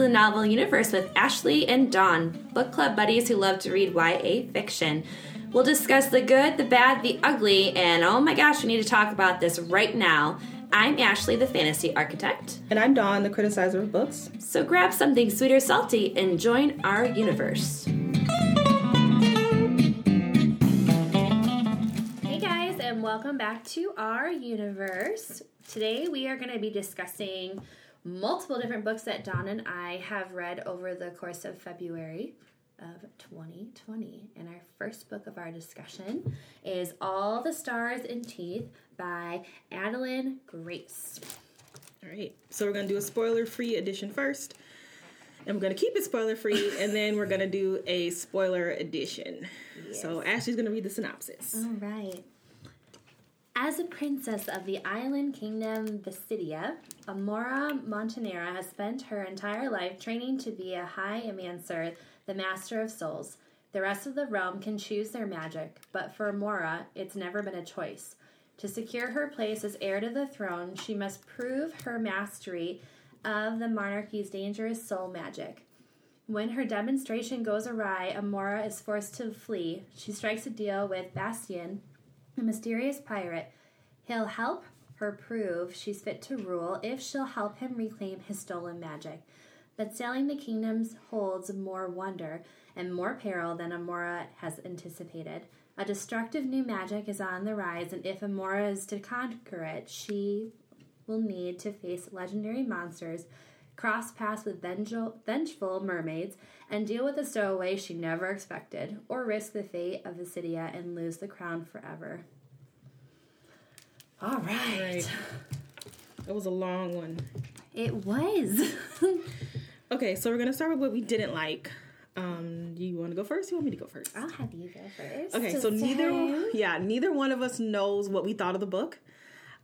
to the novel universe with Ashley and Dawn, book club buddies who love to read YA fiction. We'll discuss the good, the bad, the ugly, and oh my gosh, we need to talk about this right now. I'm Ashley, the fantasy architect. And I'm Dawn, the criticizer of books. So grab something sweet or salty and join our universe. Hey guys, and welcome back to our universe. Today we are going to be discussing multiple different books that Dawn and I have read over the course of February of 2020. And our first book of our discussion is All the Stars and Teeth by Adalyn Grace. All right, so we're going to do a spoiler free edition first. And we're going to keep it spoiler free, and then we're going to do a spoiler edition. Yes. So Ashley's going to read the synopsis. All right. As a princess of the island kingdom Visidia, Amora Montanera has spent her entire life training to be a high Animancer, the master of souls. The rest of the realm can choose their magic, but for Amora, it's never been a choice. To secure her place as heir to the throne, she must prove her mastery of the monarchy's dangerous soul magic. When her demonstration goes awry, Amora is forced to flee. She strikes a deal with Bastian, a mysterious pirate. He'll help her prove she's fit to rule if she'll help him reclaim his stolen magic. But sailing the kingdoms holds more wonder and more peril than Amora has anticipated. A destructive new magic is on the rise, and if Amora is to conquer it, she will need to face legendary monsters, cross paths with vengeful, vengeful mermaids, and deal with a stowaway she never expected, or risk the fate of Visidia and lose the crown forever. All right. right. That was a long one. It was. okay, so we're gonna start with what we didn't like. Um, you want to go first? You want me to go first? I'll have you go first. Okay, so neither yeah, neither one of us knows what we thought of the book.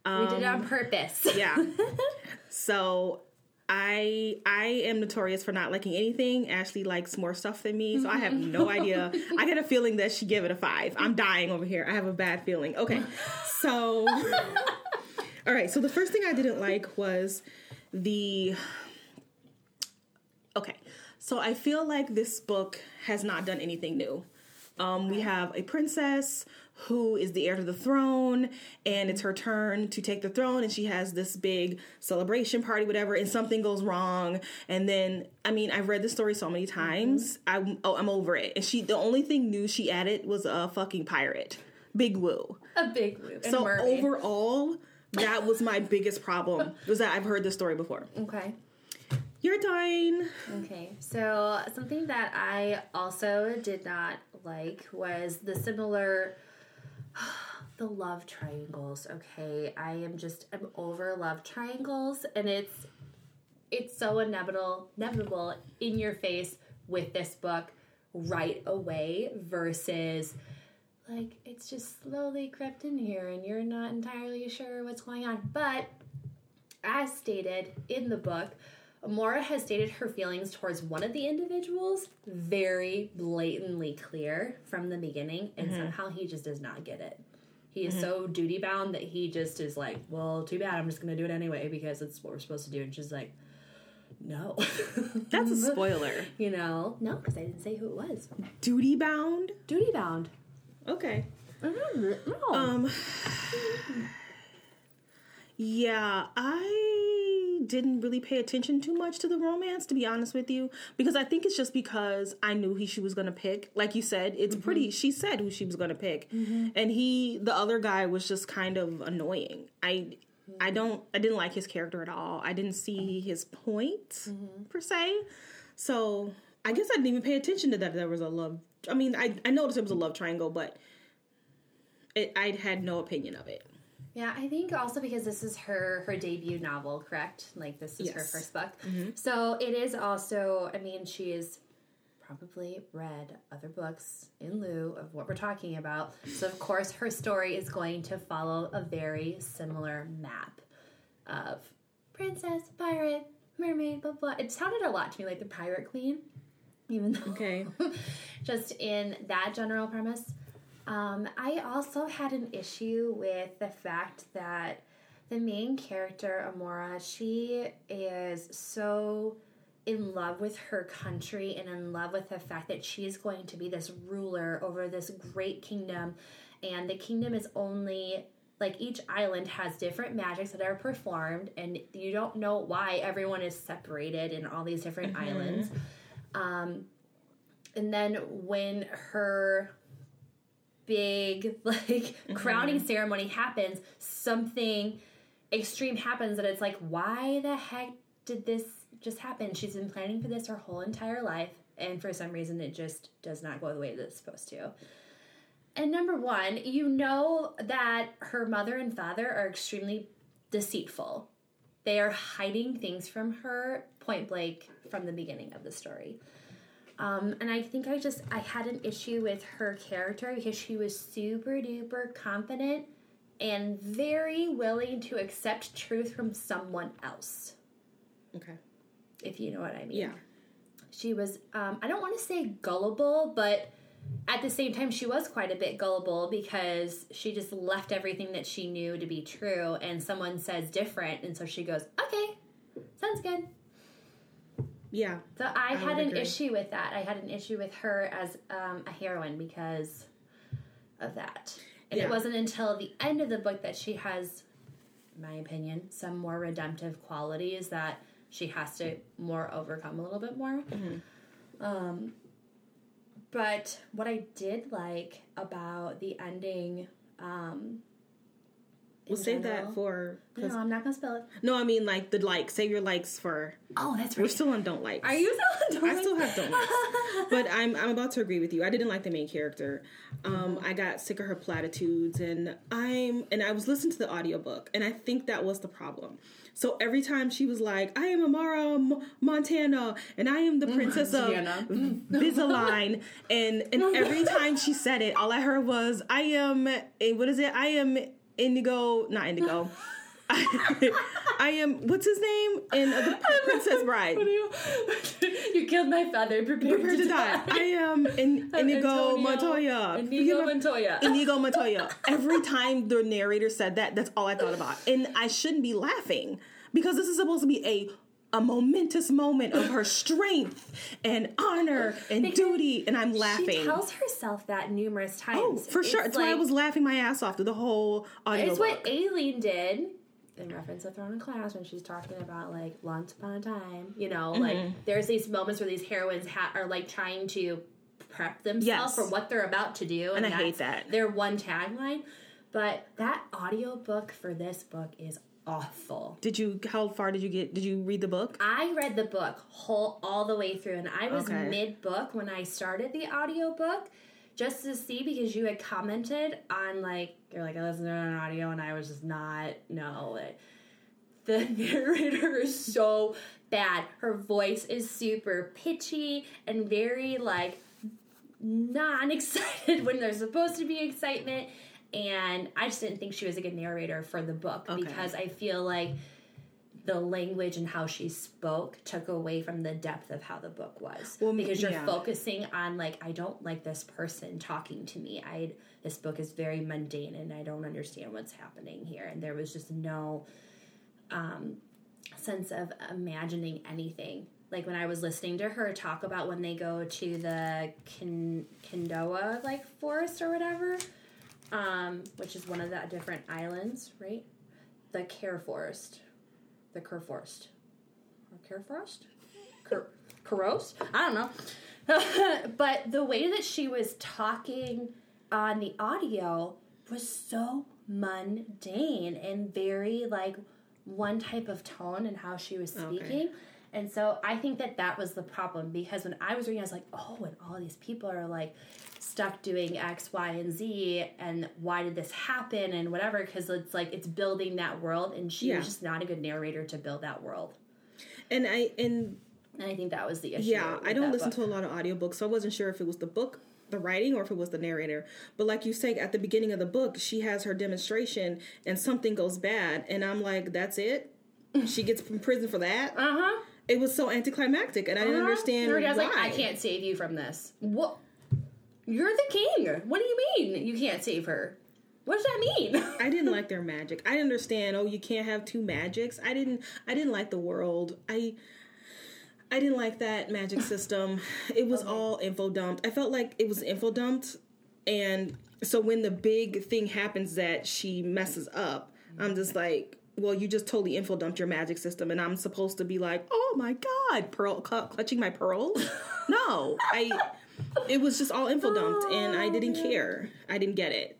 Um, we did it on um, purpose. yeah. so I I am notorious for not liking anything. Ashley likes more stuff than me, so I have no idea. I get a feeling that she gave it a five. I'm dying over here. I have a bad feeling. Okay, so all right. So the first thing I didn't like was the. Okay, so I feel like this book has not done anything new. Um, we have a princess who is the heir to the throne and it's her turn to take the throne and she has this big celebration party whatever and something goes wrong. And then i mean i've read this story so many times mm-hmm. I, oh, i'm over it. And she the only thing new she added was a fucking pirate. Big woo. A big woo so mermaid. overall that was my biggest problem was that i've heard this story before. Okay. You're dying. Okay, so something that I also did not like was the similar the love triangles okay? I am just i'm over love triangles and it's it's so inevitable inevitable in your face with this book right away versus like it's just slowly crept in here and you're not entirely sure what's going on. But as stated in the book Amora has stated her feelings towards one of the individuals very blatantly clear from the beginning, and mm-hmm. somehow he just does not get it. He is mm-hmm. so duty bound that he just is like, well, too bad. I'm just going to do it anyway because it's what we're supposed to do. And she's like, no. That's a spoiler. You know? No, because I didn't say who it was. Duty bound? Duty bound. Okay. Um. Yeah, I didn't really pay attention too much to the romance, to be honest with you, because I think it's just because I knew who she was going to pick. Like you said, it's mm-hmm. pretty. She said who she was going to pick, mm-hmm. and he, the other guy, was just kind of annoying. I, I don't, I didn't like his character at all. I didn't see his point mm-hmm. per se. So I guess I didn't even pay attention to that. There was a love. I mean, I I noticed it was a love triangle, but it, I had no opinion of it. Yeah, I think also because this is her her debut novel, correct? Like this is yes. her first book. Mm-hmm. So it is also, I mean, she has probably read other books in lieu of what we're talking about. So of course her story is going to follow a very similar map of princess, pirate, mermaid, blah blah. It sounded a lot to me like the pirate queen. Even though okay. just in that general premise. Um, I also had an issue with the fact that the main character, Amora, she is so in love with her country and in love with the fact that she is going to be this ruler over this great kingdom and the kingdom is only like each island has different magics that are performed and you don't know why everyone is separated in all these different Mm-hmm. islands um, and then when her big like mm-hmm. crowning ceremony happens something extreme happens that it's like why the heck did this just happen? She's been planning for this her whole entire life and for some reason it just does not go the way that it's supposed to. And number one you know that her mother and father are extremely deceitful. They are hiding things from her point blank from the beginning of the story um, and I think I just I had an issue with her character because she was super duper confident and very willing to accept truth from someone else, Okay. if you know what I mean. Yeah. She was um, I don't want to say gullible, but at the same time she was quite a bit gullible because she just left everything that she knew to be true and someone says different and so she goes, "Okay. Sounds good." Yeah. So I, I had an agree. issue with that. I had an issue with her as um, a heroine because of that. And Yeah. it wasn't until the end of the book that she has, in my opinion, some more redemptive qualities that she has to more overcome a little bit more. Mm-hmm. Um, but what I did like about the ending, um, We'll save general- that for. No, I'm not gonna spell it. No, I mean like the like. Save your likes for. Oh, that's right. We're still on don't likes. Are you still? on don't? I still have don't likes, but I'm I'm about to agree with you. I didn't like the main character. Um, I got sick of her platitudes, and I'm and I was listening to the audiobook, and I think that was the problem. So every time she was like, "I am Amara M- Montana, and I am the princess Montana. of Visalign," and and every time she said it, all I heard was, "I am eh, what is it? I am Indigo, not Indigo." I am what's his name in uh, the Princess Bride. you, you killed my father. Prepare, Prepare to die. I am in, Inigo Montoya. Inigo Montoya. Inigo Montoya. Every time the narrator said that, that's all I thought about. And I shouldn't be laughing because this is supposed to be a a momentous moment of her strength and honor and Because duty, and I'm laughing. She tells herself that numerous times. oh, for sure. It's That's why I was laughing my ass off through the whole audio. It's what Aelin did in reference to Throne of Glass when she's talking about like once upon a time. You know, Mm-hmm. like there's these moments where these heroines ha- are like trying to prep themselves Yes. for what they're about to do, And I hate that. Their one tagline, but that audiobook for this book is awful. Did you? How far did you get? Did you read the book? I read the book whole all the way through, and I was Okay. mid book when I started the audiobook just to see because you had commented on like you're like I listened to an audio and I was just not no it, the narrator is so bad. Her voice is super pitchy and very like non excited when there's supposed to be excitement. And I just didn't think she was a good narrator for the book Okay. because I feel like the language and how she spoke took away from the depth of how the book was. Well, because you're yeah. focusing on like I don't like this person talking to me. I this book is very mundane and I don't understand what's happening here. And there was just no um, sense of imagining anything. Like when I was listening to her talk about when they go to the Kin- Kindoa like forest or whatever, um, which is one of the different islands, right? The Care Forest, the Kerr Forest, or Care Forest, Kerr Karos. I don't know, but the way that she was talking on the audio was so mundane and very like one type of tone and how she was speaking. And so I think that that was the problem because when I was reading, I was like, oh, and all these people are like stuck doing X, Y, and Z, and why did this happen and whatever? Because it's like it's building that world, and she Yeah. was just not a good narrator to build that world. And I and And I think that was the issue. Yeah, I don't listen book. to a lot of audiobooks, so I wasn't sure if it was the book, the writing, or if it was the narrator. But like you say, at the beginning of the book, she has her demonstration and something goes bad, and I'm like, that's it? She gets from prison for that? Uh huh. It was so anticlimactic, and I didn't understand Everybody why. was like, I can't save you from this. What? You're the king. What do you mean you can't save her? What does that mean? I didn't like their magic. I understand. Oh, you can't have two magics. I didn't. I didn't like the world. I. I didn't like that magic system. It was all info dumped. I felt like it was info dumped, and so when the big thing happens that she messes up, I'm just mm-hmm. like, well, you just totally info dumped your magic system, and I'm supposed to be like, oh my god, pearl cl- clutching my pearls. no, I. It was just all info dumped, and I didn't oh. care. I didn't get it.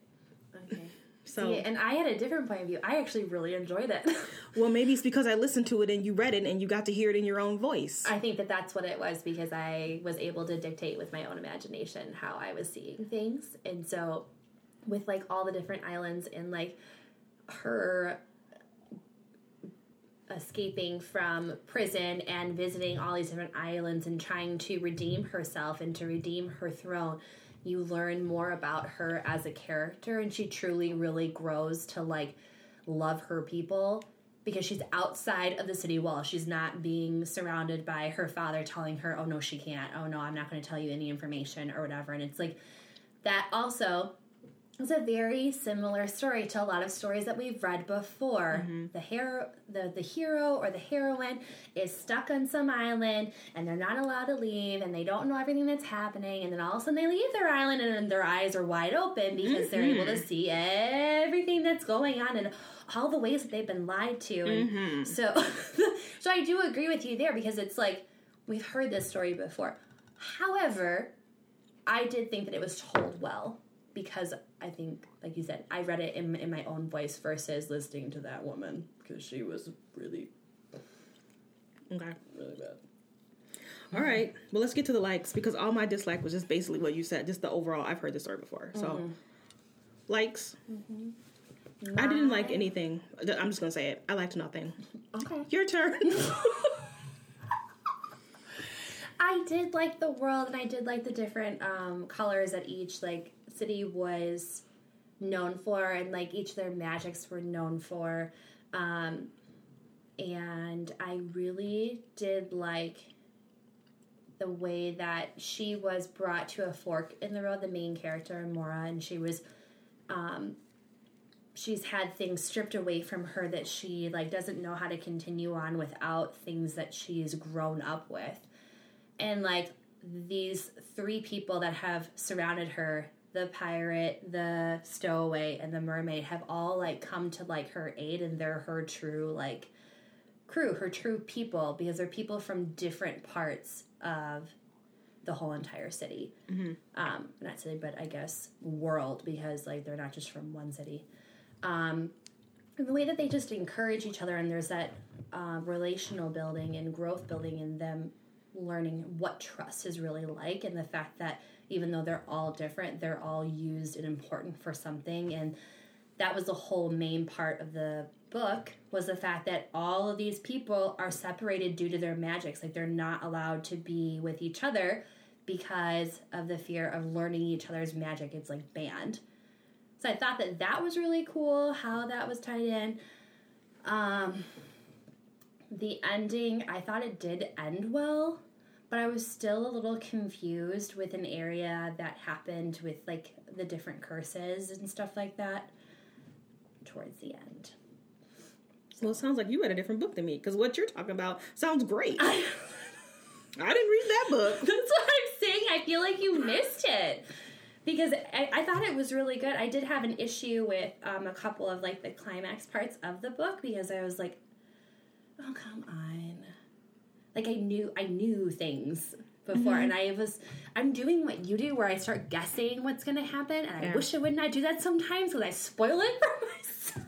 Okay. So, and I had a different point of view. I actually really enjoyed it. well, maybe it's because I listened to it and you read it and you got to hear it in your own voice. I think that that's what it was because I was able to dictate with my own imagination how I was seeing things. And so, with like all the different islands and like her escaping from prison and visiting all these different islands and trying to redeem herself and to redeem her throne, you learn more about her as a character and she truly really grows to like love her people because she's outside of the city wall. She's not being surrounded by her father telling her, "Oh no, she can't. Oh no, I'm not going to tell you any information or whatever." And it's like that also is a very similar story to a lot of stories that we've read before. Mm-hmm. The hero, the the hero or the heroine is stuck on some island and they're not allowed to leave and they don't know everything that's happening and then all of a sudden they leave their island and then their eyes are wide open because they're able to mm-hmm. see everything that's going on and all the ways that they've been lied to and mm-hmm. so so I do agree with you there because it's like we've heard this story before. However, I did think that it was told well because I think, like you said, I read it in, in my own voice versus listening to that woman because she was really, okay. really bad. All right. Well, let's get to the likes because all my dislike was just basically what you said, just the overall. I've heard this story before. So, mm-hmm. likes. Mm-hmm. I didn't like anything. I'm just going to say it. I liked nothing. Okay. Your turn. I did like the world and I did like the different um, colors that each like city was known for and like each of their magics were known for. Um, and I really did like the way that she was brought to a fork in the road, the main character, Mora, and she was um, she's had things stripped away from her that she like doesn't know how to continue on without things that she's grown up with and like these three people that have surrounded her the pirate the stowaway and the mermaid have all like come to like her aid and they're her true like crew her true people because they're people from different parts of the whole entire city. Um not city but i guess world because like they're not just from one city. Um and the way that they just encourage each other and there's that uh, relational building and growth building in them learning what trust is really like and the fact that even though they're all different they're all used and important for something. And that was the whole main part of the book was the fact that all of these people are separated due to their magics. Like they're not allowed to be with each other because of the fear of learning each other's magic. It's like banned. So i thought that that was really cool how that was tied in. Um the ending i thought it did end well but i was still a little confused with an area that happened with like the different curses and stuff like that towards the end well, it sounds like you had a different book than me because what you're talking about sounds great. I didn't read that book. That's what I'm saying. I feel like you missed it because I, I thought it was really good. I did have an issue with um, a couple of like the climax parts of the book because I was like, "Oh come on!" Like I knew I knew things before, and I was I'm doing what you do where I start guessing what's going to happen, and I wish I would not do that sometimes because I spoil it for myself.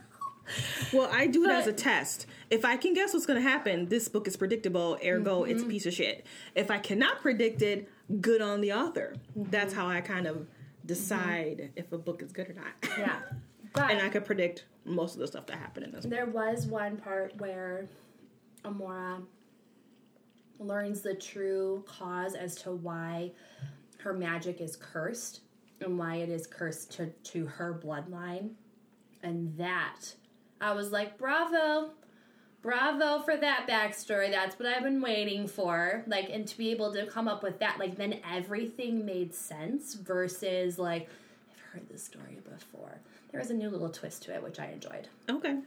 Well, I do it as a test. If I can guess what's going to happen, this book is predictable, ergo, it's a Mm-hmm. piece of shit. If I cannot predict it, good on the author. Mm-hmm. That's how I kind of decide if a book is good or not. Yeah, but and I could predict most of the stuff that happened in this book. There was one part where Amora learns the true cause as to why her magic is cursed and why it is cursed to, to her bloodline. And that, I was like, bravo. Bravo for that backstory. That's what I've been waiting for. Like, and to be able to come up with that, like, then everything made sense versus, like, I've heard this story before. There was a new little twist to it, which I enjoyed. Okay.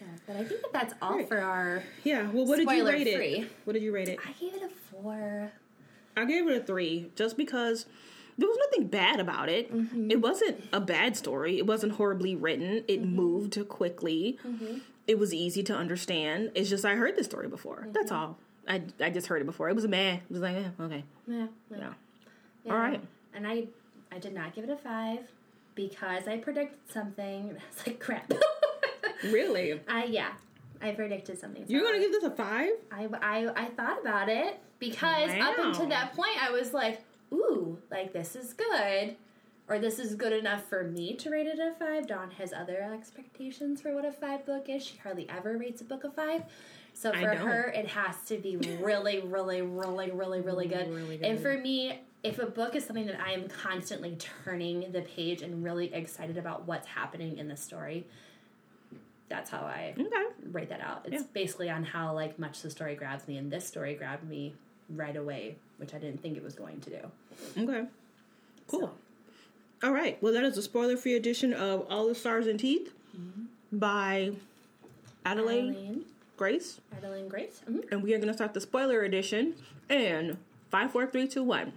So But I think that that's all Right. for our. Yeah. Well, what did you rate it? What did you rate it? I gave it a four. I gave it a three just because there was nothing bad about it. Mm-hmm. It wasn't a bad story. It wasn't horribly written. It Mm-hmm. moved quickly. It was easy to understand. It's just I heard this story before. Mm-hmm. That's all. I, I just heard it before. It was a meh. It was like, eh, okay. Yeah. Yeah. Yeah. All right. And I, I did not give it a five because I predicted something. That's like, crap. Really? I yeah, I predicted something. You're going to give this a five? I, I, I thought about it because up until that point, I was like, ooh, like this is good. Or this is good enough for me to rate it a five. Dawn has other expectations for what a five book is. She hardly ever rates a book a five. So for her, it has to be really, really, really, really, really good. Really good. And for me, if a book is something that I am constantly turning the page and really excited about what's happening in the story, that's how I Okay. write that out. It's Yeah. basically on how like much the story grabs me, and this story grabbed me right away, which I didn't think it was going to do. Okay. Cool. So, All right. Well, that is a spoiler free edition of All the Stars and Teeth by Adelaide Adalyn, Grace. Adalyn Grace. Mhm. And we are going to start the spoiler edition in five, four, three, two, one.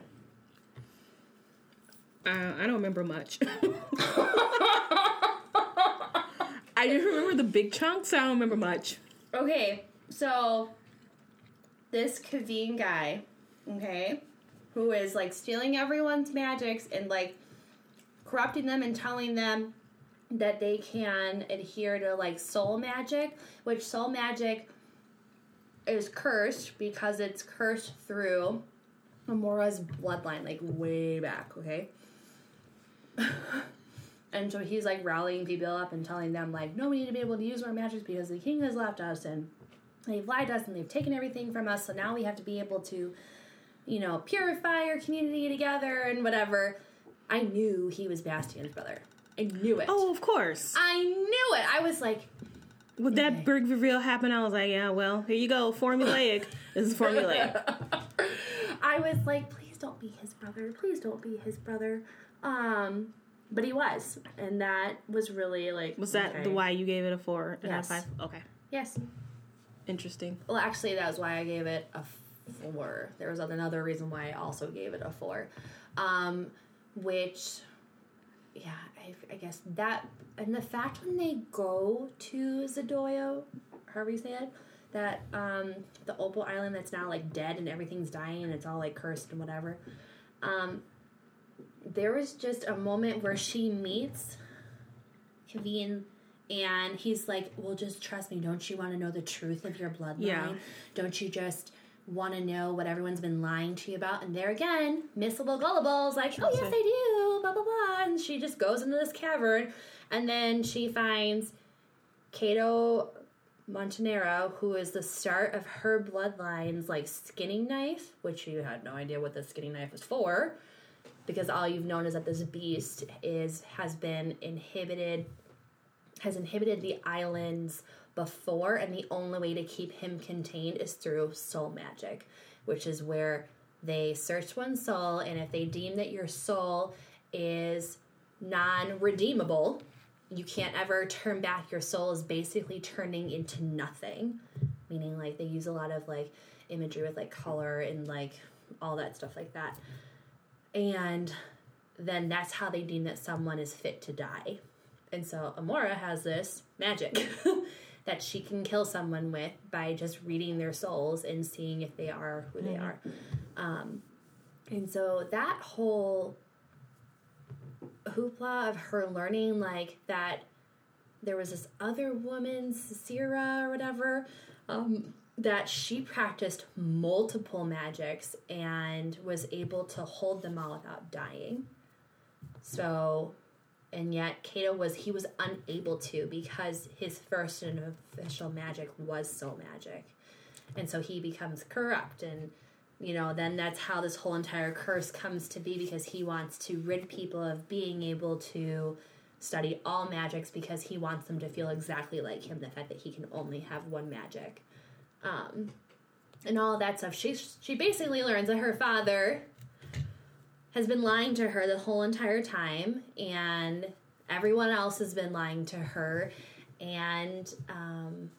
Uh, I don't remember much. I just remember the big chunks. I don't remember much. Okay, so this Kaveen guy, okay, who is like stealing everyone's magics and like corrupting them and telling them that they can adhere to like soul magic, which soul magic is cursed because it's cursed through Amora's bloodline, like way back, okay? and so he's like rallying people up and telling them, like, no, we need to be able to use our magic because the king has left us and they've lied to us and they've taken everything from us, so now we have to be able to, you know, purify our community together and whatever. I knew he was Bastian's brother. I knew it. Oh, of course. I knew it. I was like, When that big reveal happened, I was like, yeah, well, here you go. Formulaic. this is formulaic. I was like, please don't be his brother. Please don't be his brother. Um, but he was, and that was really like. Was that okay. the why you gave it a four and Yes. a five? Okay. Yes. Interesting. Well, actually, that was why I gave it a four. There was another reason why I also gave it a four, um, which, yeah, I, I guess that and the fact when they go to Zadoyo, however you say it, that um, the Opal Island that's now like dead and everything's dying and it's all like cursed and whatever. Um, there was just a moment where she meets Kaveen and he's like, Well, just trust me. Don't you want to know the truth of your bloodline? Yeah. Don't you just want to know what everyone's been lying to you about? And there again, Missable Gullible is like, Oh, yes. I do, blah, blah, blah. And she just goes into this cavern and then she finds Cato Montanero, who is the start of her bloodline's like skinning knife, which you had no idea what the skinning knife was for, because all you've known is that this beast is has been inhibited, has inhibited the islands before, and the only way to keep him contained is through soul magic, which is where they search one's soul, and if they deem that your soul is non-redeemable you can't ever turn back. Your soul is basically turning into nothing meaning like they use a lot of like imagery with like color and like all that stuff like that and then that's how they deem that someone is fit to die. And so amora has this magic that she can kill someone with by just reading their souls and seeing if they are who they are. Um, and so that whole hoopla of her learning like that there was this other woman, Sira or whatever, um, that she practiced multiple magics and was able to hold them all without dying. So, and yet Kato was he was unable to because his first and official magic was soul magic, and so he becomes corrupt and you know, then that's how this whole entire curse comes to be because he wants to rid people of being able to study all magics because he wants them to feel exactly like him the fact that he can only have one magic um, and all that stuff she she basically learns that her father has been lying to her the whole entire time and everyone else has been lying to her and um,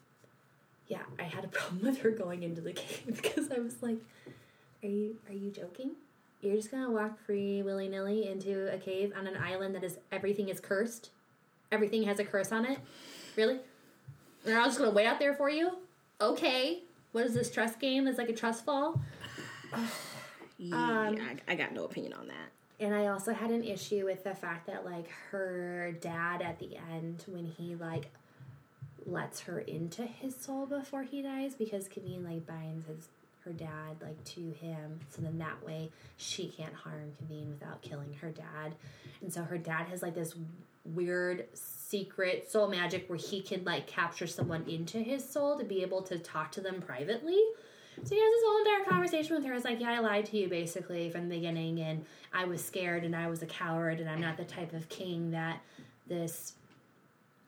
yeah, I had a problem with her going into the cave because I was like, "Are you are you joking? You're just gonna walk free willy nilly into a cave on an island that is everything is cursed, everything has a curse on it, really? And I'm just gonna wait out there for you? Okay, what is this trust game? It's like a trust fall." Yeah, Um, I, I got no opinion on that. And I also had an issue with the fact that like her dad at the end when he like lets her into his soul before he dies because Kaveen like binds his her dad like to him so then that way she can't harm Kaveen without killing her dad. And so her dad has like this weird secret soul magic where he can like capture someone into his soul to be able to talk to them privately. So he has this whole entire conversation with her. It's like, yeah, I lied to you basically from the beginning, and I was scared, and I was a coward, and I'm not the type of king that this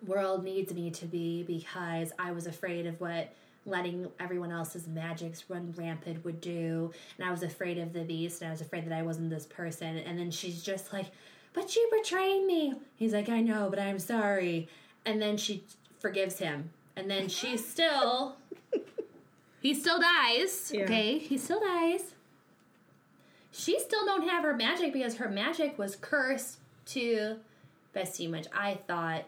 world needs me to be because I was afraid of what letting everyone else's magics run rampant would do, and I was afraid of the beast, and I was afraid that I wasn't this person. And then she's just like, "But you betrayed me." He's like, "I know, but I'm sorry." And then she forgives him, and then she still. He still dies. Yeah. Okay, he still dies. She still don't have her magic because her magic was cursed to Bessie, which I thought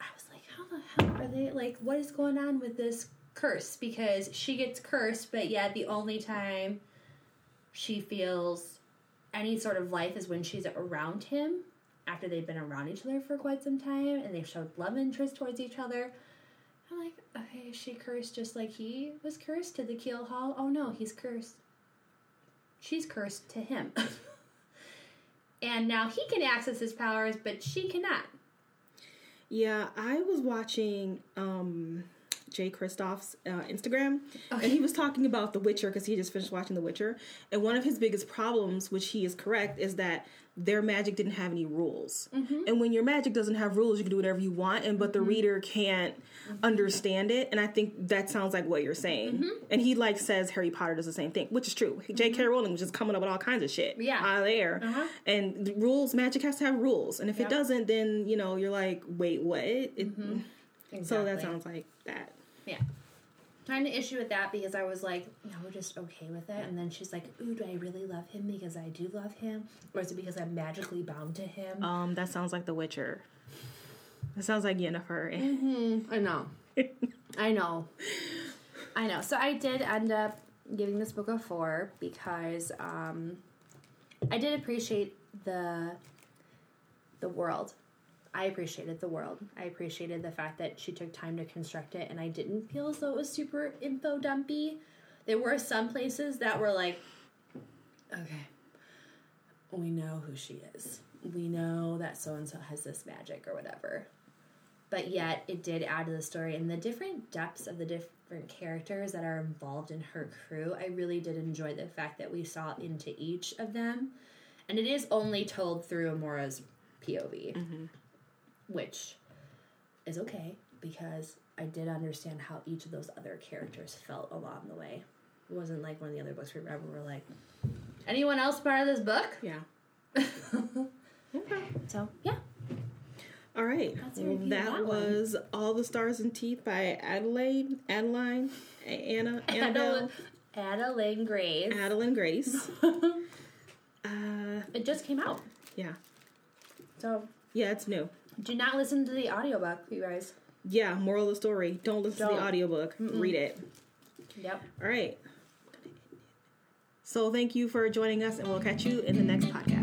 I was like, how the hell are they like what is going on with this curse? Because she gets cursed, but yet the only time she feels any sort of life is when she's around him after they've been around each other for quite some time and they've showed love interest towards each other. I'm like, okay, she cursed just like he was cursed to the keel hall? Oh no, he's cursed. She's cursed to him. and now he can access his powers, but she cannot. Yeah, I was watching um, Jay Kristoff's uh, Instagram, and he was talking about The Witcher because he just finished watching The Witcher. And one of his biggest problems, which he is correct, is that their magic didn't have any rules. Mm-hmm. And when your magic doesn't have rules, you can do whatever you want, and but the mm-hmm. reader can't mm-hmm. understand it. And I think that sounds like what you're saying. And he like says Harry Potter does the same thing, which is true. J.K. Rowling was just coming up with all kinds of shit Yeah. out of there. Uh-huh. And the rules, magic has to have rules. And if Yep. it doesn't, then you know you're like, wait, what? It, Exactly. so that sounds like that. Yeah. Trying to issue with that because I was like, no, we're just okay with it. And then she's like, ooh, do I really love him because I do love him? Or is it because I'm magically bound to him? Um, that sounds like The Witcher. That sounds like Yennefer. I know. I know. I know. So I did end up giving this book a four because um, I did appreciate the the world. I appreciated the world. I appreciated the fact that she took time to construct it, and I didn't feel as though it was super info dumpy. There were some places that were like, okay, we know who she is. We know that so and so has this magic or whatever but yet it did add to the story and the different depths of the different characters that are involved in her crew i really did enjoy the fact that we saw into each of them and it is only told through amora's pov mm-hmm. Which is okay because i did understand how each of those other characters felt along the way it wasn't like one of the other books we read where we're like anyone else part of this book Yeah. Okay. So yeah All right. That that one. was All the Stars and Teeth by Adelaide, Adalyn, Anna, Annabelle, Adalyn Grace. Adalyn Grace. uh, It just came out. yeah. So Yeah, it's new. Do not listen to the audiobook, you guys. Yeah, moral of the story. Don't listen to Don't. the audiobook. Read it. Yep. All right. So thank you for joining us, and we'll catch you in the next podcast.